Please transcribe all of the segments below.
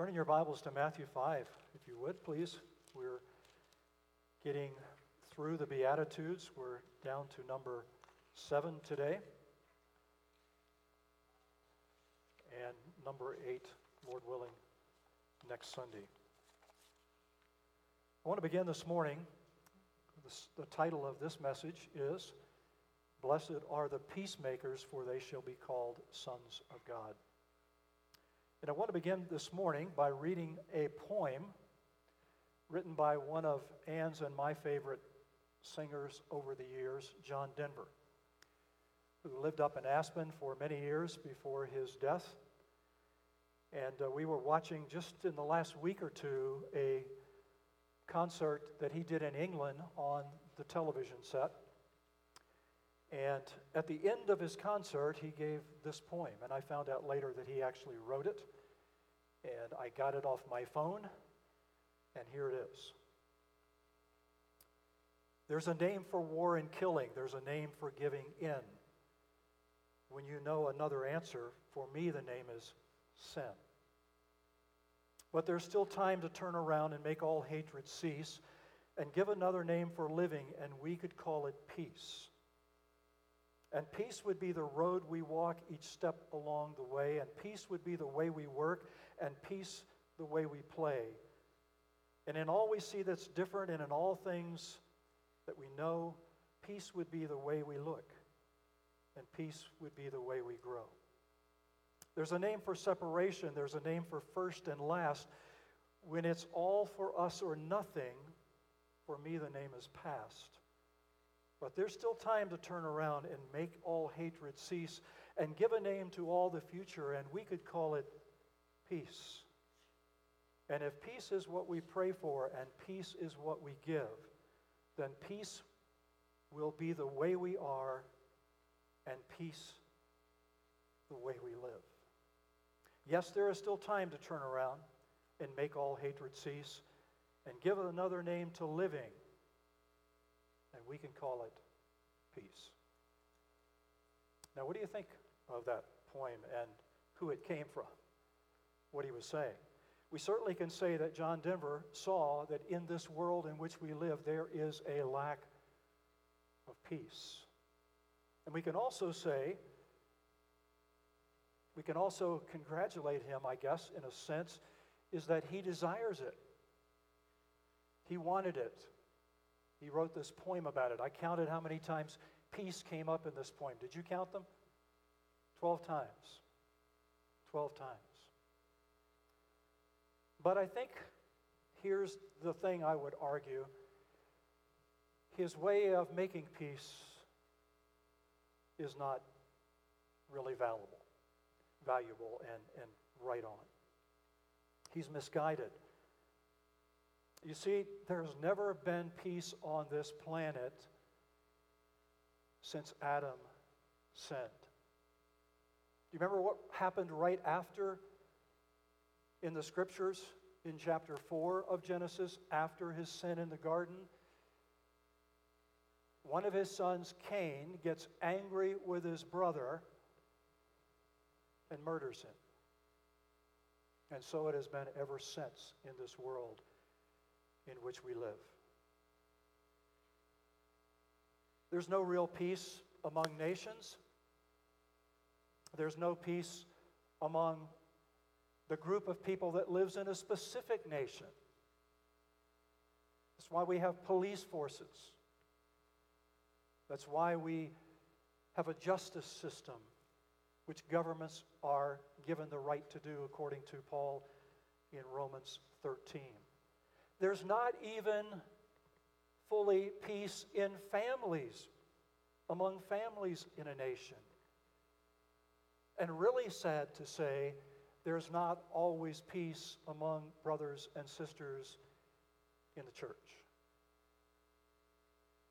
Turning your Bibles to Matthew 5, if you would, please. We're getting through the Beatitudes. We're down to number seven today. And number eight, Lord willing, next Sunday. I want to begin this morning. This, the title of this message is Blessed are the peacemakers, for they shall be called sons of God. And I want to begin this morning by reading a poem written by one of Ann's and my favorite singers over the years, John Denver, who lived up in Aspen for many years before his death. And uh, we were watching just in the last week or two a concert that he did in England on the television set. And at the end of his concert, he gave this poem, and I found out later that he actually wrote it. And I got it off my phone, and here it is. There's a name for war and killing, there's a name for giving in. When you know another answer, for me, the name is sin. But there's still time to turn around and make all hatred cease and give another name for living, and we could call it peace. And peace would be the road we walk each step along the way, and peace would be the way we work, and peace the way we play. And in all we see that's different, and in all things that we know, peace would be the way we look, and peace would be the way we grow. There's a name for separation, there's a name for first and last. When it's all for us or nothing, for me, the name is past. But there's still time to turn around and make all hatred cease and give a name to all the future, and we could call it peace. And if peace is what we pray for and peace is what we give, then peace will be the way we are and peace the way we live. Yes, there is still time to turn around and make all hatred cease and give another name to living and we can call it peace. Now, what do you think of that poem and who it came from? What he was saying? We certainly can say that John Denver saw that in this world in which we live, there is a lack of peace. And we can also say, we can also congratulate him, I guess, in a sense, is that he desires it. He wanted it. He wrote this poem about it. I counted how many times peace came up in this poem. Did you count them? Twelve times. Twelve times. But I think here's the thing I would argue his way of making peace is not really valuable, valuable and, and right on. He's misguided. You see, there's never been peace on this planet since Adam sinned. Do you remember what happened right after in the scriptures in chapter 4 of Genesis, after his sin in the garden? One of his sons, Cain, gets angry with his brother and murders him. And so it has been ever since in this world in which we live. There's no real peace among nations. There's no peace among the group of people that lives in a specific nation. That's why we have police forces. That's why we have a justice system which governments are given the right to do according to Paul in Romans 13. There's not even fully peace in families, among families in a nation. And really sad to say, there's not always peace among brothers and sisters in the church.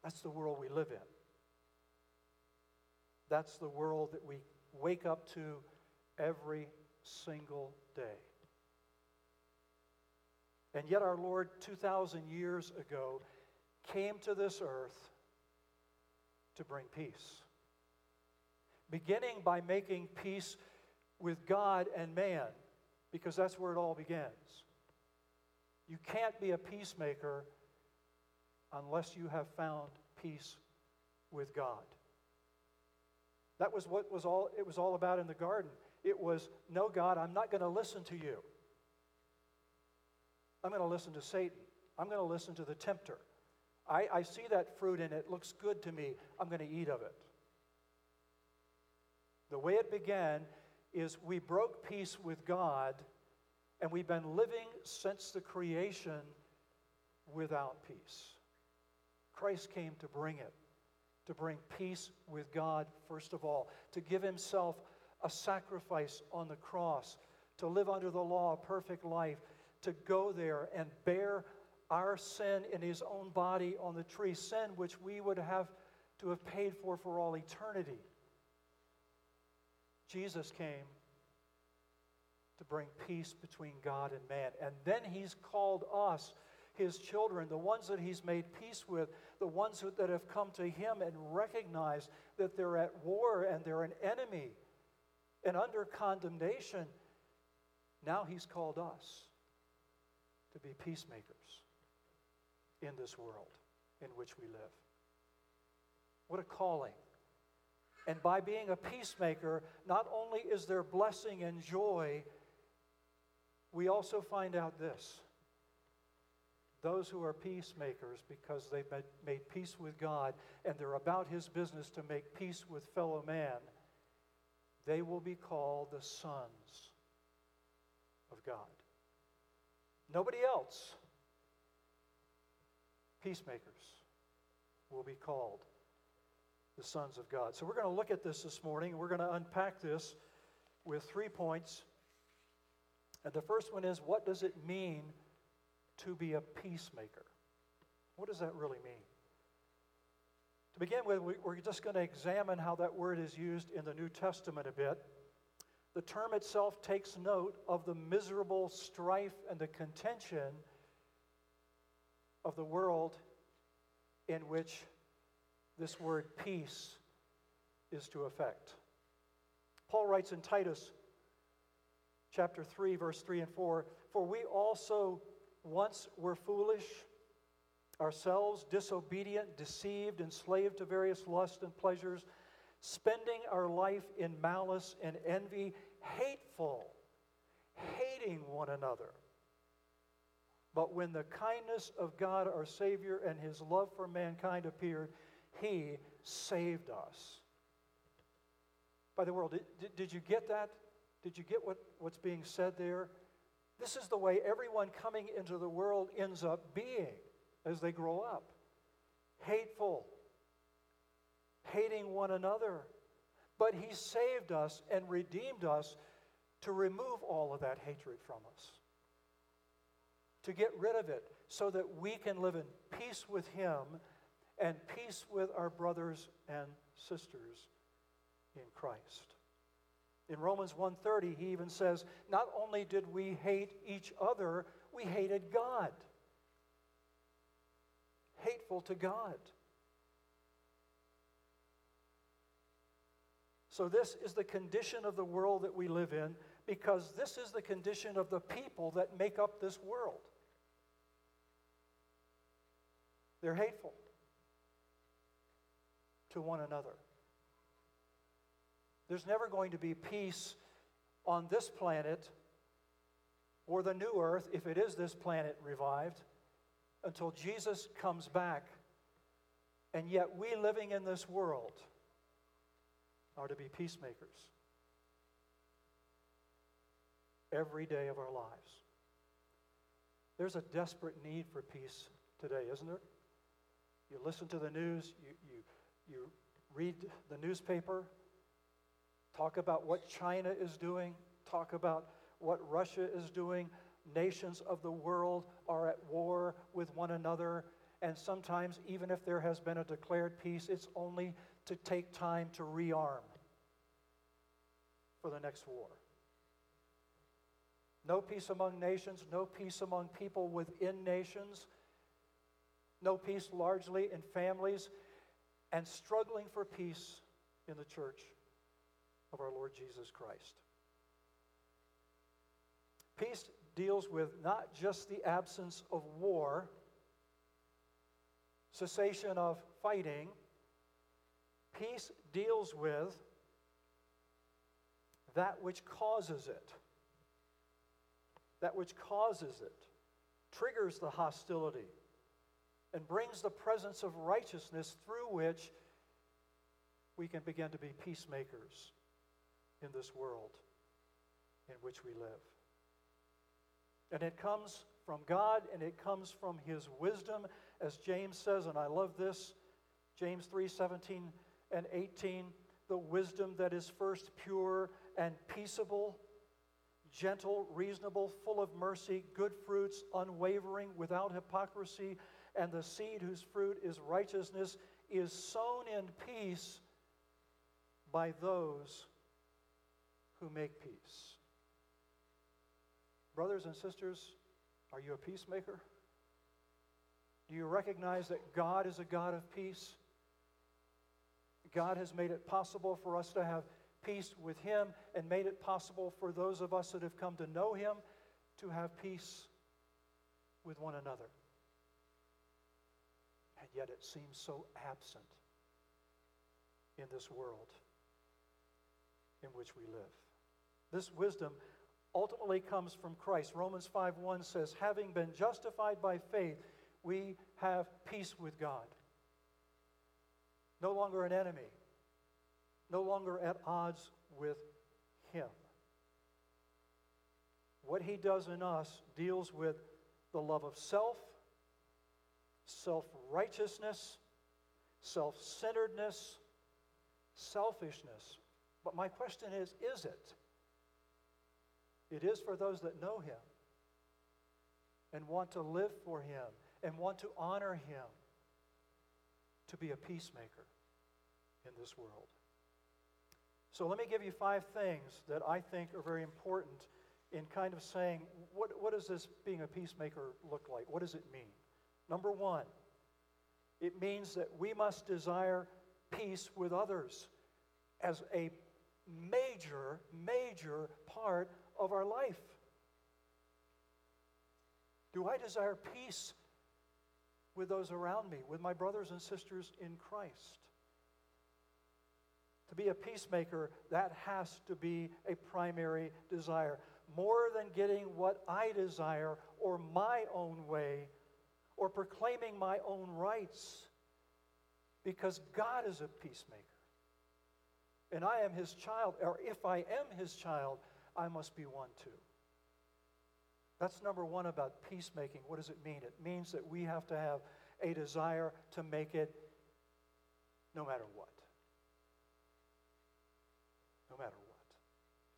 That's the world we live in. That's the world that we wake up to every single day. And yet, our Lord, 2,000 years ago, came to this earth to bring peace. Beginning by making peace with God and man because that's where it all begins. You can't be a peacemaker unless you have found peace with God. That was what was all it was all about in the garden. It was, no, God, I'm not going to listen to you. I'm going to listen to Satan. I'm going to listen to the tempter. I, I see that fruit and it looks good to me. I'm going to eat of it. The way it began is we broke peace with God and we've been living since the creation without peace. Christ came to bring it, to bring peace with God, first of all, to give himself a sacrifice on the cross, to live under the law a perfect life, to go there and bear our sin in his own body on the tree, sin which we would have to have paid for for all eternity. Jesus came to bring peace between God and man. And then he's called us, his children, the ones that he's made peace with, the ones that have come to him and recognize that they're at war and they're an enemy and under condemnation. Now he's called us to be peacemakers in this world in which we live. What a calling. And by being a peacemaker, not only is there blessing and joy, we also find out this. Those who are peacemakers, because they've made peace with God and they're about His business to make peace with fellow man, they will be called the sons of God. Nobody else peacemakers will be called the sons of God. So we're going to look at this this morning. We're going to unpack this with three points. And the first one is what does it mean to be a peacemaker? What does that really mean? To begin with, we're just going to examine how that word is used in the New Testament a bit. The term itself takes note of the miserable strife and the contention of the world in which this word peace is to affect. Paul writes in Titus chapter 3, verse 3 and 4 For we also once were foolish, ourselves disobedient, deceived, enslaved to various lusts and pleasures, spending our life in malice and envy, hateful, hating one another. But when the kindness of God our Savior and his love for mankind appeared, he saved us. By the world, did, did you get that? Did you get what, what's being said there? This is the way everyone coming into the world ends up being as they grow up hateful, hating one another. But He saved us and redeemed us to remove all of that hatred from us to get rid of it so that we can live in peace with Him and peace with our brothers and sisters in Christ. In Romans 1:30 he even says, not only did we hate each other, we hated God. Hateful to God. So this is the condition of the world that we live in because this is the condition of the people that make up this world. They're hateful to one another. There's never going to be peace on this planet or the new earth, if it is this planet revived, until Jesus comes back. And yet, we living in this world are to be peacemakers every day of our lives. There's a desperate need for peace today, isn't there? You listen to the news, you, you, you read the newspaper, talk about what China is doing, talk about what Russia is doing. Nations of the world are at war with one another. And sometimes, even if there has been a declared peace, it's only to take time to rearm for the next war. No peace among nations, no peace among people within nations no peace largely in families, and struggling for peace in the church of our Lord Jesus Christ. Peace deals with not just the absence of war, cessation of fighting. Peace deals with that which causes it. That which causes it, triggers the hostility, and brings the presence of righteousness through which we can begin to be peacemakers in this world in which we live. And it comes from God and it comes from his wisdom as James says and I love this James 3:17 and 18 the wisdom that is first pure and peaceable gentle reasonable full of mercy good fruits unwavering without hypocrisy and the seed whose fruit is righteousness is sown in peace by those who make peace. Brothers and sisters, are you a peacemaker? Do you recognize that God is a God of peace? God has made it possible for us to have peace with Him and made it possible for those of us that have come to know Him to have peace with one another. And yet it seems so absent in this world in which we live. This wisdom ultimately comes from Christ. Romans 5:1 says, "Having been justified by faith, we have peace with God." No longer an enemy, no longer at odds with him. What he does in us deals with the love of self, self righteousness, self centeredness, selfishness. But my question is is it? It is for those that know Him and want to live for Him and want to honor Him to be a peacemaker in this world. So let me give you five things that I think are very important in kind of saying what, what does this being a peacemaker look like? What does it mean? Number one, it means that we must desire peace with others as a major, major part of our life? Do I desire peace with those around me, with my brothers and sisters in Christ? To be a peacemaker, that has to be a primary desire. More than getting what I desire or my own way or proclaiming my own rights, because God is a peacemaker. And I am his child, or if I am his child, I must be one too. That's number one about peacemaking. What does it mean? It means that we have to have a desire to make it no matter what. No matter what.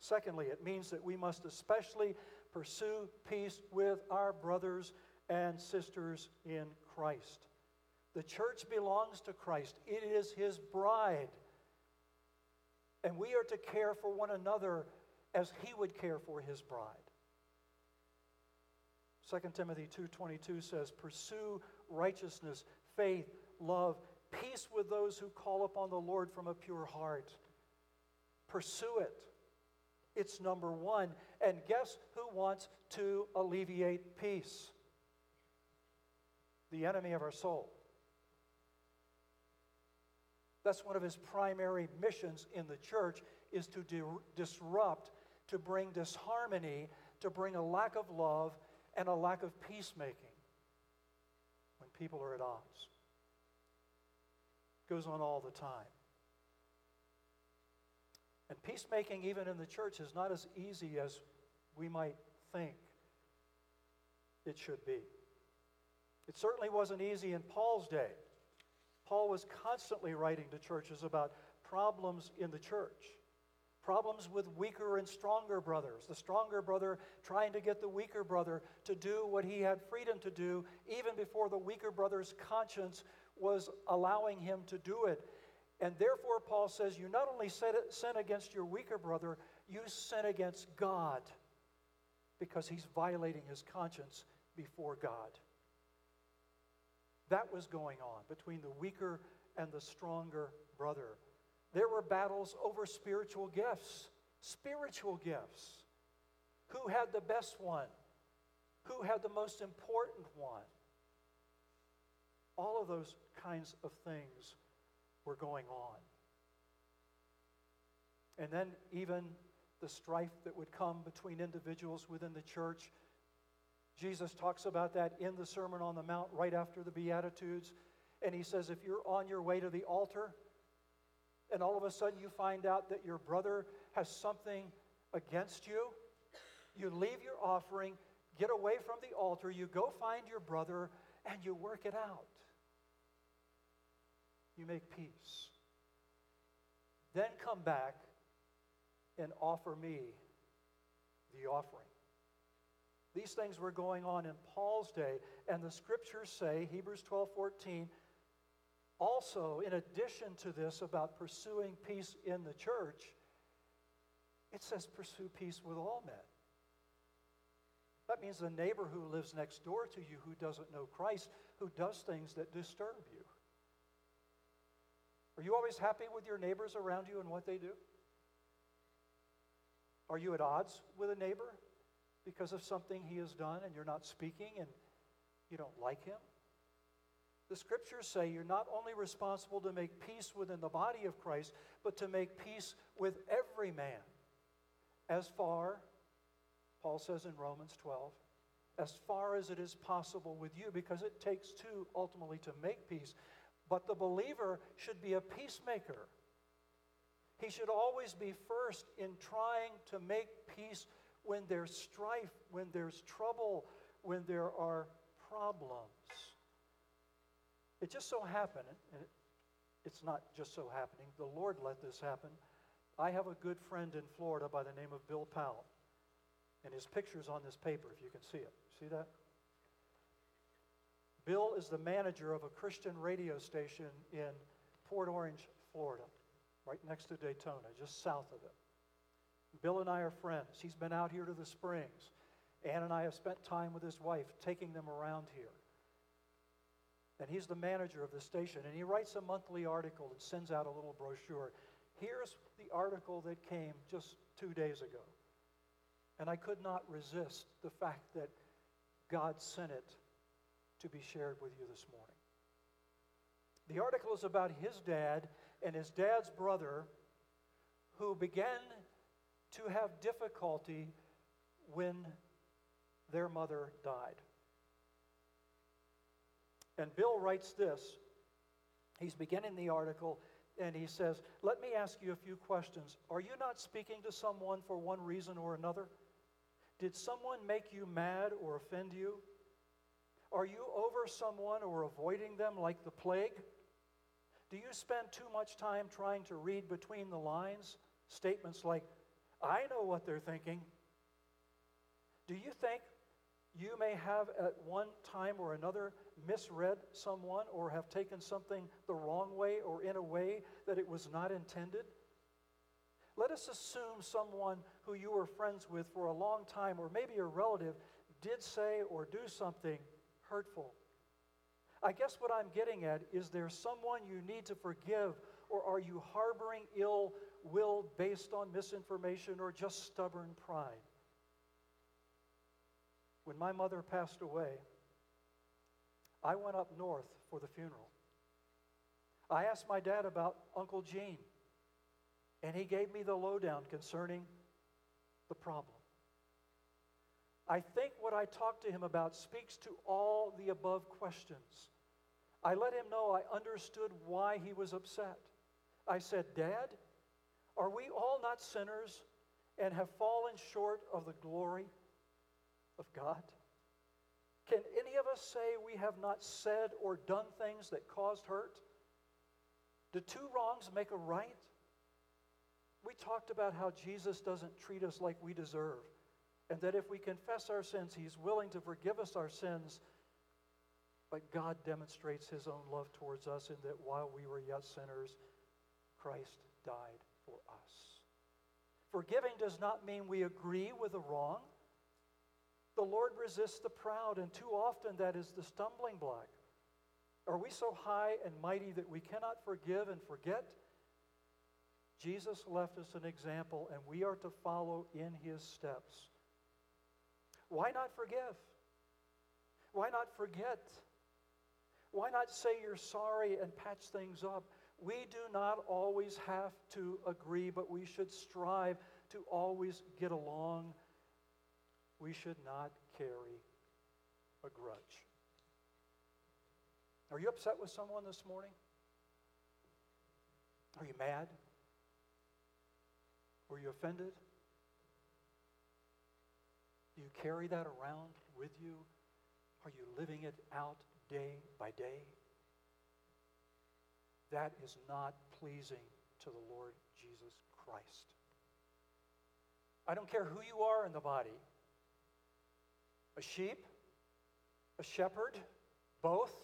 Secondly, it means that we must especially pursue peace with our brothers and sisters in Christ. The church belongs to Christ, it is his bride. And we are to care for one another as he would care for his bride. 2 Timothy 2:22 says, "Pursue righteousness, faith, love, peace with those who call upon the Lord from a pure heart." Pursue it. It's number 1. And guess who wants to alleviate peace? The enemy of our soul. That's one of his primary missions in the church is to disrupt to bring disharmony, to bring a lack of love and a lack of peacemaking when people are at odds. It goes on all the time. And peacemaking, even in the church, is not as easy as we might think it should be. It certainly wasn't easy in Paul's day. Paul was constantly writing to churches about problems in the church. Problems with weaker and stronger brothers. The stronger brother trying to get the weaker brother to do what he had freedom to do, even before the weaker brother's conscience was allowing him to do it. And therefore, Paul says, you not only sin against your weaker brother, you sin against God because he's violating his conscience before God. That was going on between the weaker and the stronger brother. There were battles over spiritual gifts. Spiritual gifts. Who had the best one? Who had the most important one? All of those kinds of things were going on. And then, even the strife that would come between individuals within the church. Jesus talks about that in the Sermon on the Mount right after the Beatitudes. And he says, if you're on your way to the altar and all of a sudden you find out that your brother has something against you, you leave your offering, get away from the altar, you go find your brother, and you work it out. You make peace. Then come back and offer me the offering. These things were going on in Paul's day, and the scriptures say, Hebrews 12 14, also, in addition to this about pursuing peace in the church, it says pursue peace with all men. That means the neighbor who lives next door to you who doesn't know Christ, who does things that disturb you. Are you always happy with your neighbors around you and what they do? Are you at odds with a neighbor because of something he has done and you're not speaking and you don't like him? The scriptures say you're not only responsible to make peace within the body of Christ, but to make peace with every man. As far, Paul says in Romans 12, as far as it is possible with you, because it takes two ultimately to make peace. But the believer should be a peacemaker. He should always be first in trying to make peace when there's strife, when there's trouble, when there are problems. It just so happened, and it's not just so happening, the Lord let this happen. I have a good friend in Florida by the name of Bill Powell, and his picture's on this paper if you can see it. See that? Bill is the manager of a Christian radio station in Port Orange, Florida right next to Daytona, just south of it. Bill and I are friends. He's been out here to the Springs. Ann and I have spent time with his wife taking them around here. And he's the manager of the station. And he writes a monthly article and sends out a little brochure. Here's the article that came just two days ago. And I could not resist the fact that God sent it to be shared with you this morning. The article is about his dad and his dad's brother who began to have difficulty when their mother died. And Bill writes this. He's beginning the article and he says, Let me ask you a few questions. Are you not speaking to someone for one reason or another? Did someone make you mad or offend you? Are you over someone or avoiding them like the plague? Do you spend too much time trying to read between the lines? Statements like, I know what they're thinking. Do you think you may have at one time or another misread someone or have taken something the wrong way or in a way that it was not intended? Let us assume someone who you were friends with for a long time, or maybe a relative, did say or do something hurtful. I guess what I'm getting at is there someone you need to forgive, or are you harboring ill will based on misinformation or just stubborn pride? When my mother passed away, I went up north for the funeral. I asked my dad about Uncle Gene, and he gave me the lowdown concerning the problem. I think what I talked to him about speaks to all the above questions. I let him know I understood why he was upset. I said, Dad, are we all not sinners and have fallen short of the glory of God? Can any of us say we have not said or done things that caused hurt? Do two wrongs make a right? We talked about how Jesus doesn't treat us like we deserve, and that if we confess our sins, He's willing to forgive us our sins but God demonstrates his own love towards us in that while we were yet sinners, Christ died for us. Forgiving does not mean we agree with the wrong. The Lord resists the proud, and too often that is the stumbling block. Are we so high and mighty that we cannot forgive and forget? Jesus left us an example, and we are to follow in his steps. Why not forgive? Why not forget? Why not say you're sorry and patch things up? We do not always have to agree, but we should strive to always get along. We should not carry a grudge. Are you upset with someone this morning? Are you mad? Were you offended? Do you carry that around with you? Are you living it out day by day? That is not pleasing to the Lord Jesus Christ. I don't care who you are in the body a sheep, a shepherd, both.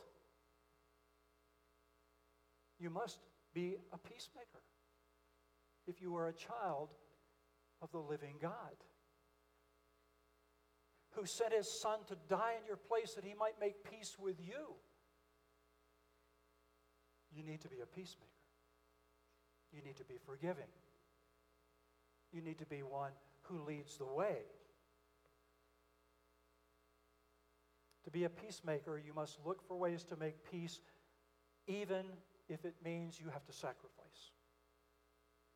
You must be a peacemaker if you are a child of the living God who sent his son to die in your place that he might make peace with you. You need to be a peacemaker. You need to be forgiving. You need to be one who leads the way. To be a peacemaker, you must look for ways to make peace, even if it means you have to sacrifice.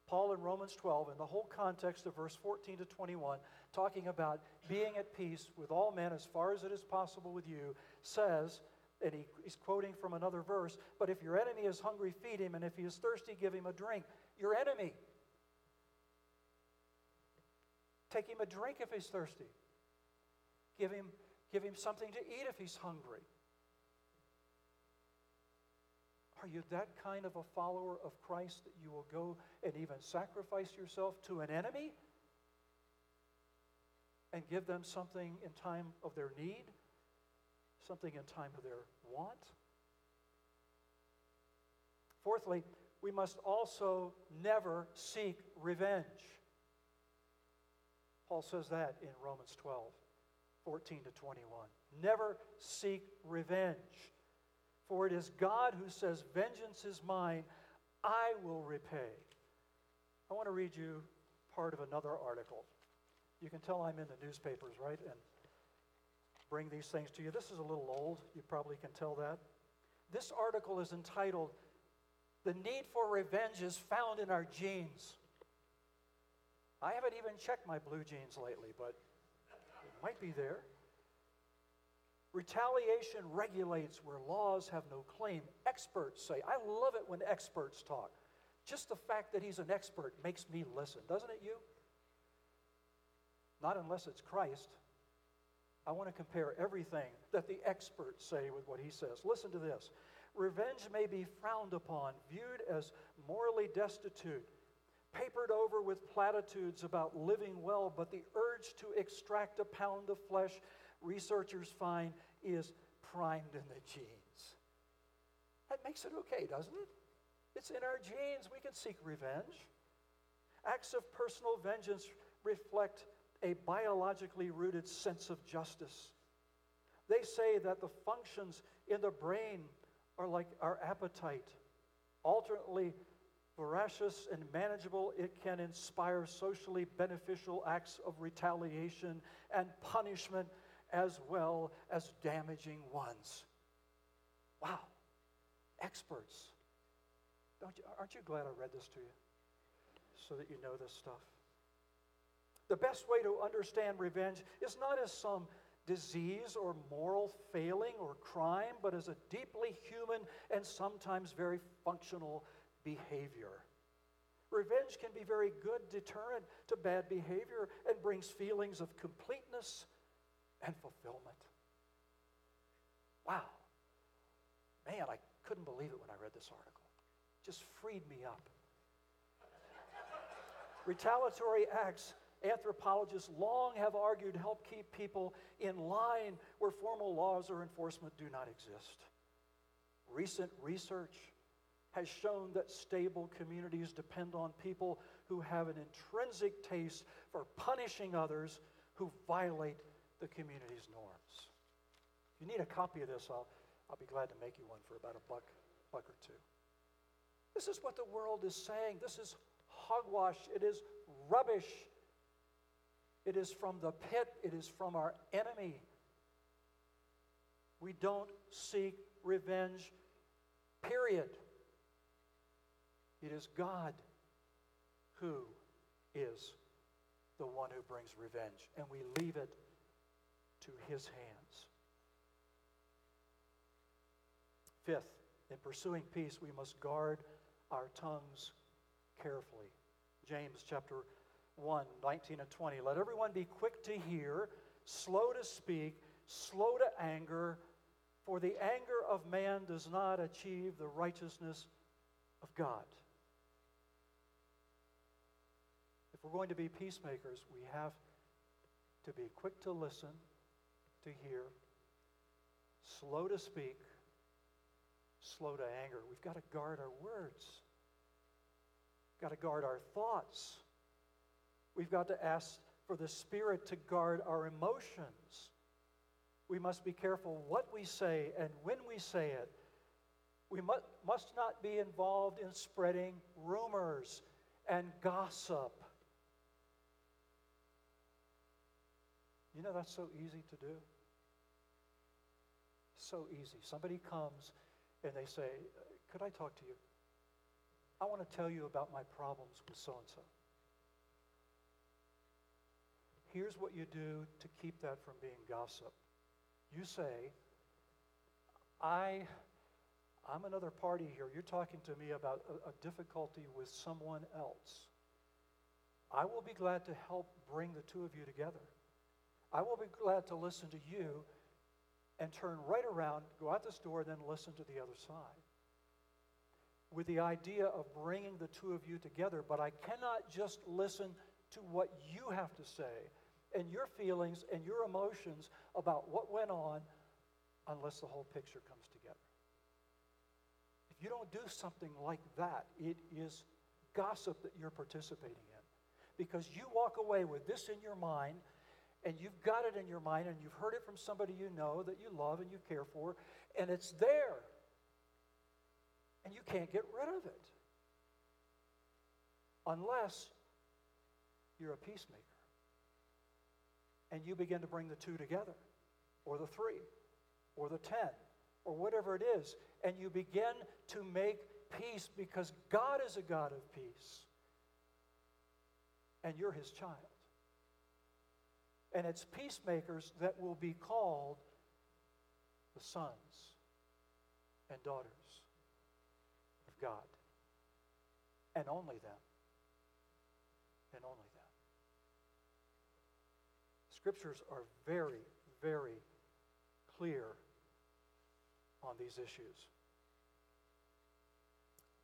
Paul in Romans 12, in the whole context of verse 14 to 21, talking about being at peace with all men as far as it is possible with you, says, and he, he's quoting from another verse, but if your enemy is hungry, feed him, and if he is thirsty, give him a drink. Your enemy. Take him a drink if he's thirsty. Give him, give him something to eat if he's hungry. Are you that kind of a follower of Christ that you will go and even sacrifice yourself to an enemy and give them something in time of their need, something in time of their want? Fourthly, we must also never seek revenge. Paul says that in Romans 12, 14 to 21. Never seek revenge. For it is God who says, Vengeance is mine, I will repay. I want to read you part of another article. You can tell I'm in the newspapers, right? And bring these things to you. This is a little old. You probably can tell that. This article is entitled, The Need for Revenge is Found in Our Genes. I haven't even checked my blue jeans lately, but might be there. Retaliation regulates where laws have no claim. Experts say, I love it when experts talk. Just the fact that he's an expert makes me listen, doesn't it, you? Not unless it's Christ. I want to compare everything that the experts say with what he says. Listen to this Revenge may be frowned upon, viewed as morally destitute, papered over with platitudes about living well, but the urge to extract a pound of flesh researchers find is primed in the genes. That makes it okay, doesn't it? It's in our genes. We can seek revenge. Acts of personal vengeance reflect a biologically rooted sense of justice. They say that the functions in the brain are like our appetite. Alternately voracious and manageable, it can inspire socially beneficial acts of retaliation and punishment as well as damaging ones. Wow. Experts. Don't you, aren't you glad I read this to you? So that you know this stuff. The best way to understand revenge is not as some disease or moral failing or crime, but as a deeply human and sometimes very functional behavior. Revenge can be very good deterrent to bad behavior and brings feelings of completeness and fulfillment. Wow. Man, I couldn't believe it when I read this article. It just freed me up. Retaliatory acts, anthropologists long have argued, help keep people in line where formal laws or enforcement do not exist. Recent research has shown that stable communities depend on people who have an intrinsic taste for punishing others who violate the community's norms. If you need a copy of this, I'll, I'll be glad to make you one for about a buck, buck or two. This is what the world is saying. This is hogwash. It is rubbish. It is from the pit, it is from our enemy. We don't seek revenge, period. It is God who is the one who brings revenge, and we leave it to his hands. Fifth, in pursuing peace, we must guard our tongues carefully. James chapter 1, 19 and 20. Let everyone be quick to hear, slow to speak, slow to anger, for the anger of man does not achieve the righteousness of God. We're going to be peacemakers, we have to be quick to listen, to hear, slow to speak, slow to anger. We've got to guard our words. We've got to guard our thoughts. We've got to ask for the Spirit to guard our emotions. We must be careful what we say and when we say it. We must, must not be involved in spreading rumors and gossip. You know, that's so easy to do. So easy. Somebody comes and they say, Could I talk to you? I want to tell you about my problems with so and so. Here's what you do to keep that from being gossip. You say, I, I'm another party here. You're talking to me about a, a difficulty with someone else. I will be glad to help bring the two of you together. I will be glad to listen to you and turn right around, go out this door, and then listen to the other side. With the idea of bringing the two of you together, but I cannot just listen to what you have to say and your feelings and your emotions about what went on unless the whole picture comes together. If you don't do something like that, it is gossip that you're participating in. Because you walk away with this in your mind and you've got it in your mind and you've heard it from somebody you know that you love and you care for, and it's there. And you can't get rid of it unless you're a peacemaker. And you begin to bring the two together, or the three, or the ten, or whatever it is, and you begin to make peace because God is a God of peace. And you're his child. And it's peacemakers that will be called the sons and daughters of God. And only them. And only them. Scriptures are very, very clear on these issues.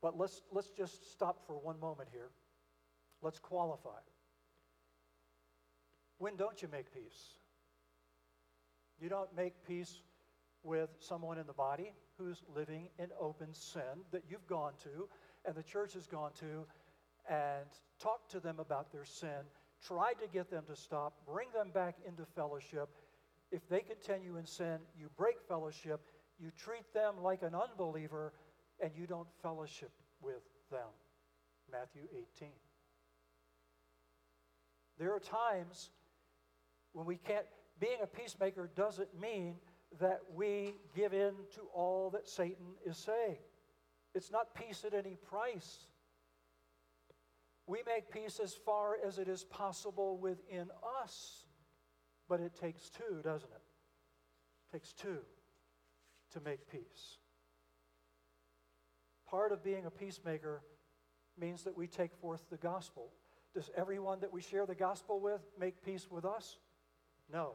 But let's, let's just stop for one moment here. Let's qualify. When don't you make peace? You don't make peace with someone in the body who's living in open sin that you've gone to and the church has gone to and talked to them about their sin, tried to get them to stop, bring them back into fellowship. If they continue in sin, you break fellowship, you treat them like an unbeliever, and you don't fellowship with them. Matthew 18. There are times when we can't, being a peacemaker doesn't mean that we give in to all that Satan is saying. It's not peace at any price. We make peace as far as it is possible within us. But it takes two, doesn't it? It takes two to make peace. Part of being a peacemaker means that we take forth the gospel. Does everyone that we share the gospel with make peace with us? No.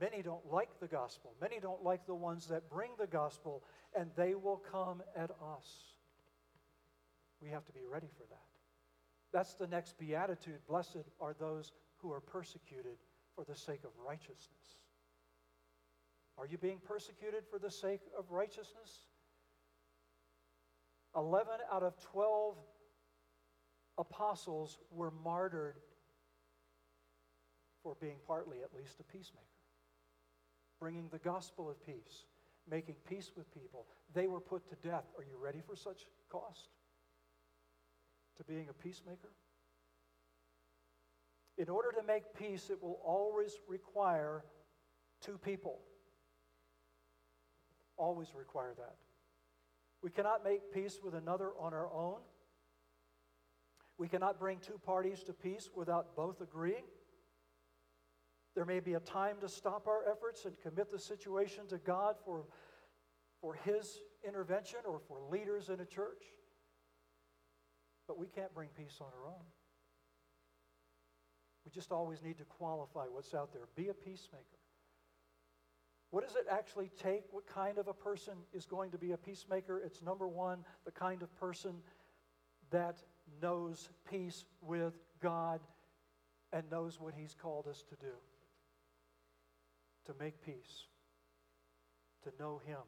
Many don't like the gospel. Many don't like the ones that bring the gospel, and they will come at us. We have to be ready for that. That's the next beatitude. Blessed are those who are persecuted for the sake of righteousness. Are you being persecuted for the sake of righteousness? 11 out of 12 apostles were martyred for being partly at least a peacemaker, bringing the gospel of peace, making peace with people. They were put to death. Are you ready for such cost to being a peacemaker? In order to make peace, it will always require two people. Always require that. We cannot make peace with another on our own. We cannot bring two parties to peace without both agreeing. There may be a time to stop our efforts and commit the situation to God for, for His intervention or for leaders in a church. But we can't bring peace on our own. We just always need to qualify what's out there. Be a peacemaker. What does it actually take? What kind of a person is going to be a peacemaker? It's number one, the kind of person that knows peace with God and knows what He's called us to do to make peace, to know Him,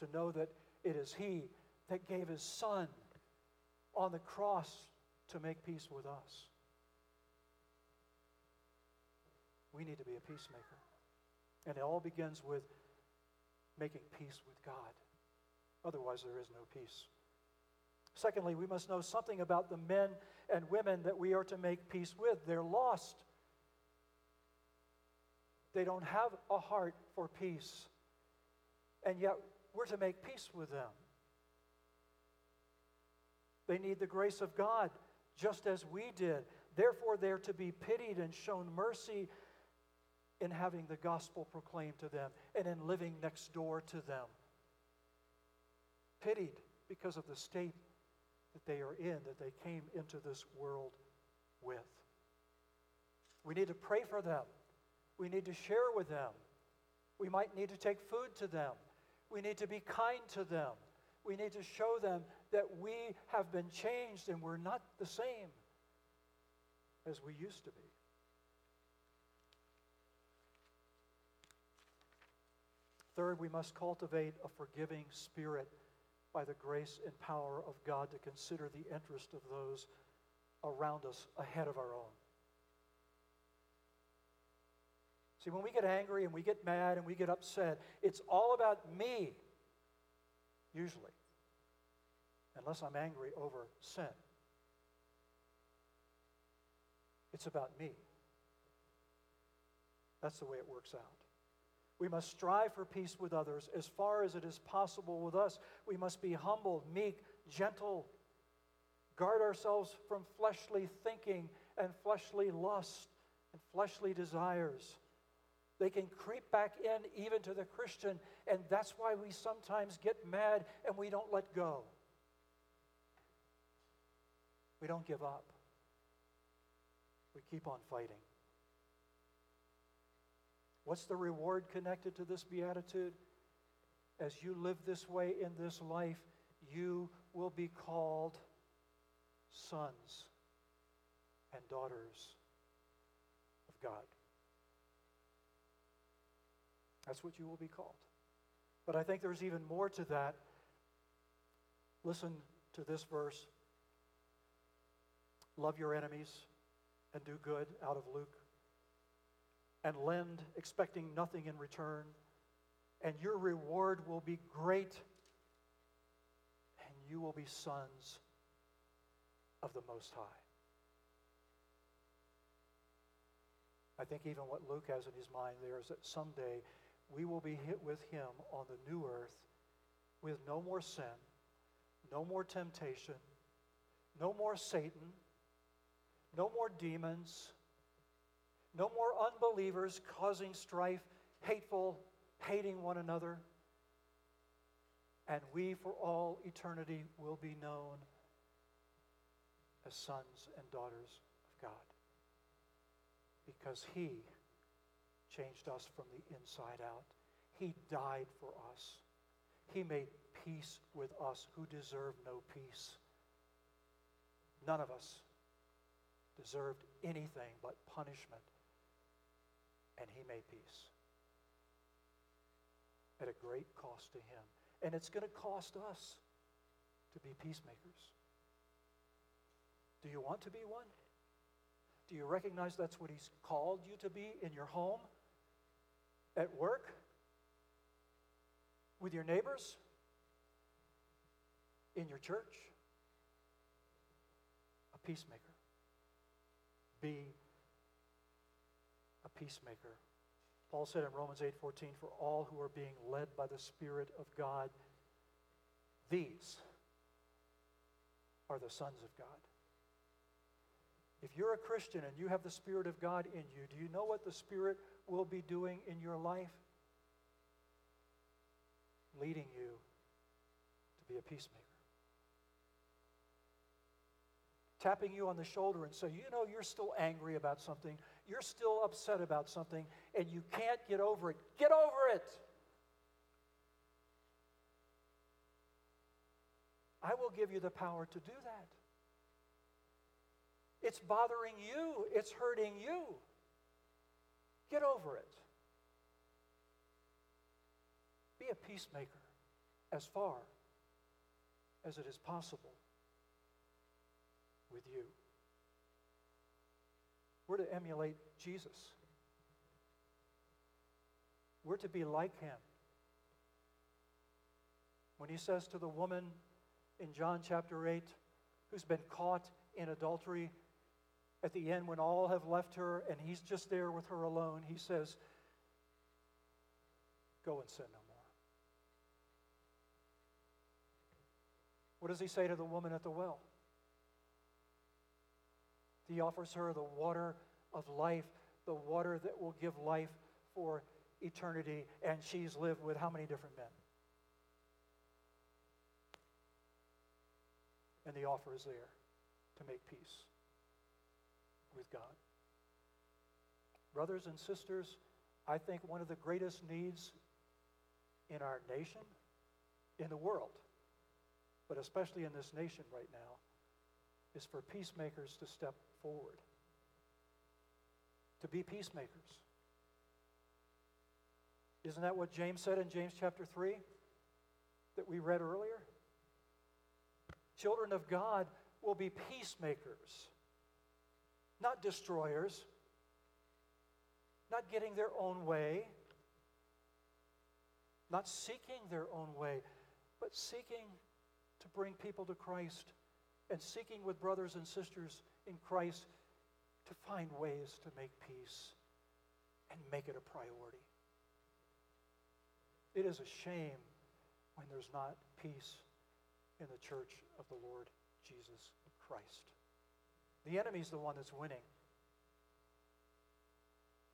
to know that it is He that gave His Son on the cross to make peace with us. We need to be a peacemaker. And it all begins with making peace with God. Otherwise, there is no peace. Secondly, we must know something about the men and women that we are to make peace with. They're lost. They don't have a heart for peace. And yet, we're to make peace with them. They need the grace of God just as we did. Therefore, they're to be pitied and shown mercy in having the gospel proclaimed to them and in living next door to them. Pitied because of the state that they are in, that they came into this world with. We need to pray for them. We need to share with them. We might need to take food to them. We need to be kind to them. We need to show them that we have been changed and we're not the same as we used to be. Third, we must cultivate a forgiving spirit by the grace and power of God to consider the interest of those around us ahead of our own. See, when we get angry and we get mad and we get upset, it's all about me, usually, unless I'm angry over sin. It's about me. That's the way it works out. We must strive for peace with others as far as it is possible with us. We must be humble, meek, gentle, guard ourselves from fleshly thinking and fleshly lust and fleshly desires. They can creep back in even to the Christian, and that's why we sometimes get mad and we don't let go. We don't give up. We keep on fighting. What's the reward connected to this beatitude? As you live this way in this life, you will be called sons and daughters of God. That's what you will be called. But I think there's even more to that. Listen to this verse Love your enemies and do good out of Luke and lend, expecting nothing in return, and your reward will be great, and you will be sons of the Most High. I think even what Luke has in his mind there is that someday we will be hit with him on the new earth with no more sin, no more temptation, no more Satan, no more demons no more unbelievers causing strife, hateful, hating one another. And we, for all eternity, will be known as sons and daughters of God. Because He changed us from the inside out. He died for us. He made peace with us who deserve no peace. None of us deserved anything but punishment and he made peace at a great cost to him. And it's going to cost us to be peacemakers. Do you want to be one? Do you recognize that's what he's called you to be in your home, at work, with your neighbors, in your church? A peacemaker. Be a peacemaker. Paul said in Romans 8:14, "For all who are being led by the Spirit of God, these are the sons of God." If you're a Christian and you have the Spirit of God in you, do you know what the Spirit will be doing in your life? Leading you to be a peacemaker. Tapping you on the shoulder and say, you know, you're still angry about something, you're still upset about something, and you can't get over it. Get over it! I will give you the power to do that. It's bothering you, it's hurting you. Get over it. Be a peacemaker as far as it is possible with you. We're to emulate Jesus. We're to be like him. When he says to the woman in John chapter 8, who's been caught in adultery, at the end, when all have left her and he's just there with her alone, he says, Go and sin no more. What does he say to the woman at the well? He offers her the water of life, the water that will give life for eternity, and she's lived with how many different men? And the offer is there to make peace with God. Brothers and sisters, I think one of the greatest needs in our nation, in the world, but especially in this nation right now, is for peacemakers to step forward, to be peacemakers. Isn't that what James said in James chapter 3 that we read earlier? Children of God will be peacemakers not destroyers, not getting their own way, not seeking their own way, but seeking to bring people to Christ and seeking with brothers and sisters in Christ to find ways to make peace and make it a priority. It is a shame when there's not peace in the church of the Lord Jesus Christ. The enemy is the one that's winning.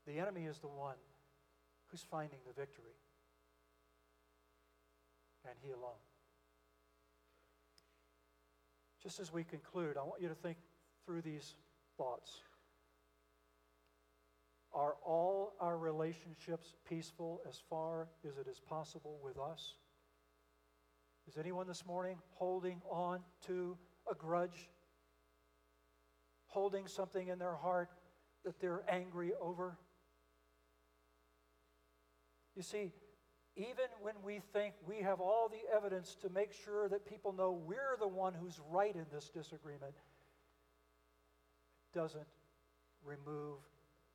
The enemy is the one who's finding the victory. And he alone. Just as we conclude, I want you to think through these thoughts. Are all our relationships peaceful as far as it is possible with us? Is anyone this morning holding on to a grudge holding something in their heart that they're angry over. You see, even when we think we have all the evidence to make sure that people know we're the one who's right in this disagreement, it doesn't remove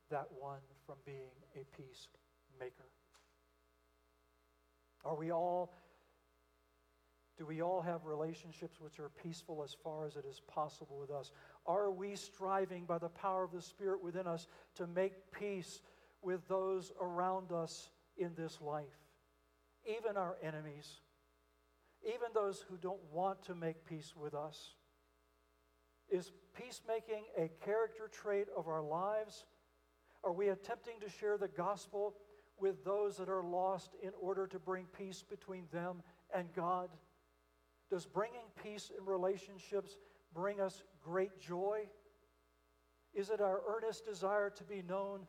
that one from being a peacemaker. Are we all do we all have relationships which are peaceful as far as it is possible with us? Are we striving by the power of the Spirit within us to make peace with those around us in this life? Even our enemies, even those who don't want to make peace with us. Is peacemaking a character trait of our lives? Are we attempting to share the gospel with those that are lost in order to bring peace between them and God? Does bringing peace in relationships bring us great joy? Is it our earnest desire to be known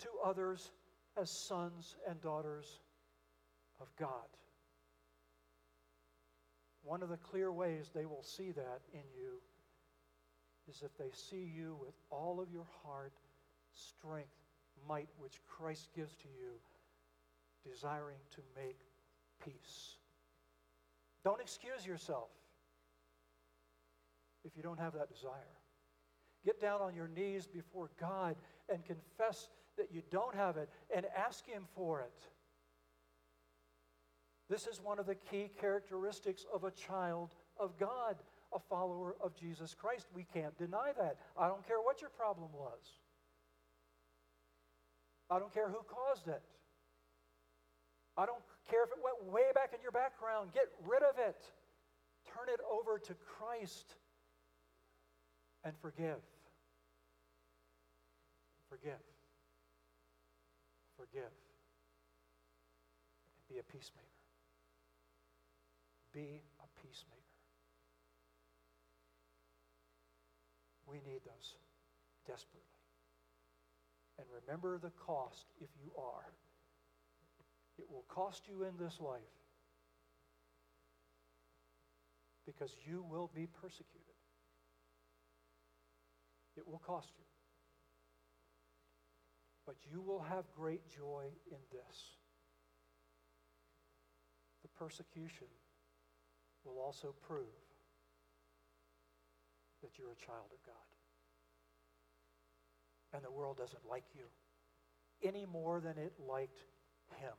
to others as sons and daughters of God? One of the clear ways they will see that in you is if they see you with all of your heart, strength, might, which Christ gives to you, desiring to make peace. Don't excuse yourself if you don't have that desire. Get down on your knees before God and confess that you don't have it and ask Him for it. This is one of the key characteristics of a child of God, a follower of Jesus Christ. We can't deny that. I don't care what your problem was. I don't care who caused it. I don't care if it went way back in your background. Get rid of it. Turn it over to Christ and forgive. Forgive. Forgive. And be a peacemaker. Be a peacemaker. We need those desperately. And remember the cost if you are. It will cost you in this life because you will be persecuted. It will cost you. But you will have great joy in this. The persecution will also prove that you're a child of God. And the world doesn't like you any more than it liked him.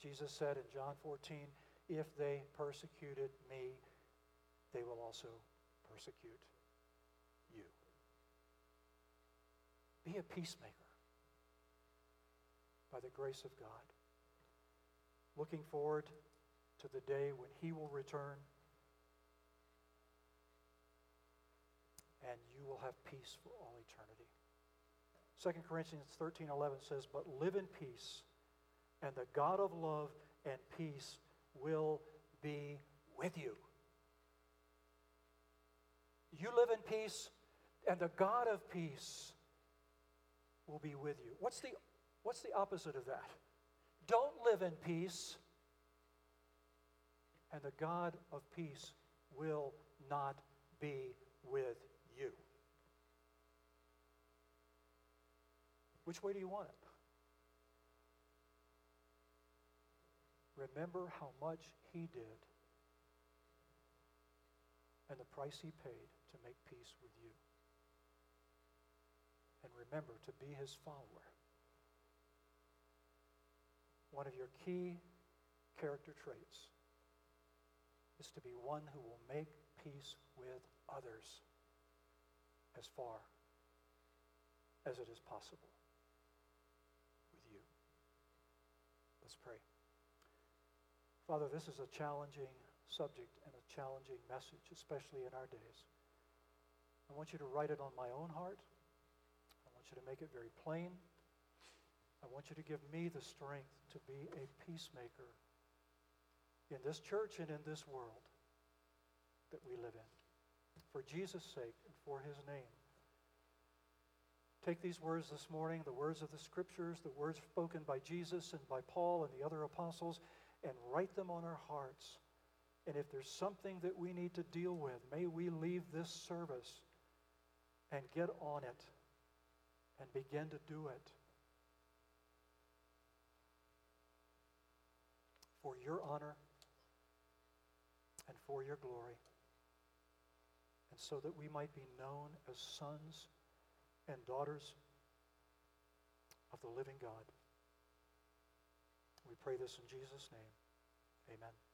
Jesus said in John 14, if they persecuted me, they will also persecute you. Be a peacemaker by the grace of God. Looking forward to the day when He will return and you will have peace for all eternity. 2 Corinthians 13 11 says, But live in peace, and the God of love and peace will be with you. You live in peace, and the God of peace will be with you. What's the, what's the opposite of that? Don't live in peace, and the God of peace will not be with you. Which way do you want it? Remember how much he did and the price he paid to make peace with you. And remember to be his follower. One of your key character traits is to be one who will make peace with others as far as it is possible with you. Let's pray. Father, this is a challenging subject and a challenging message, especially in our days. I want you to write it on my own heart. Want you to make it very plain. I want you to give me the strength to be a peacemaker in this church and in this world that we live in. For Jesus' sake and for his name. Take these words this morning, the words of the scriptures, the words spoken by Jesus and by Paul and the other apostles, and write them on our hearts. And if there's something that we need to deal with, may we leave this service and get on it and begin to do it. For your honor and for your glory. And so that we might be known as sons and daughters of the living God. We pray this in Jesus' name. Amen.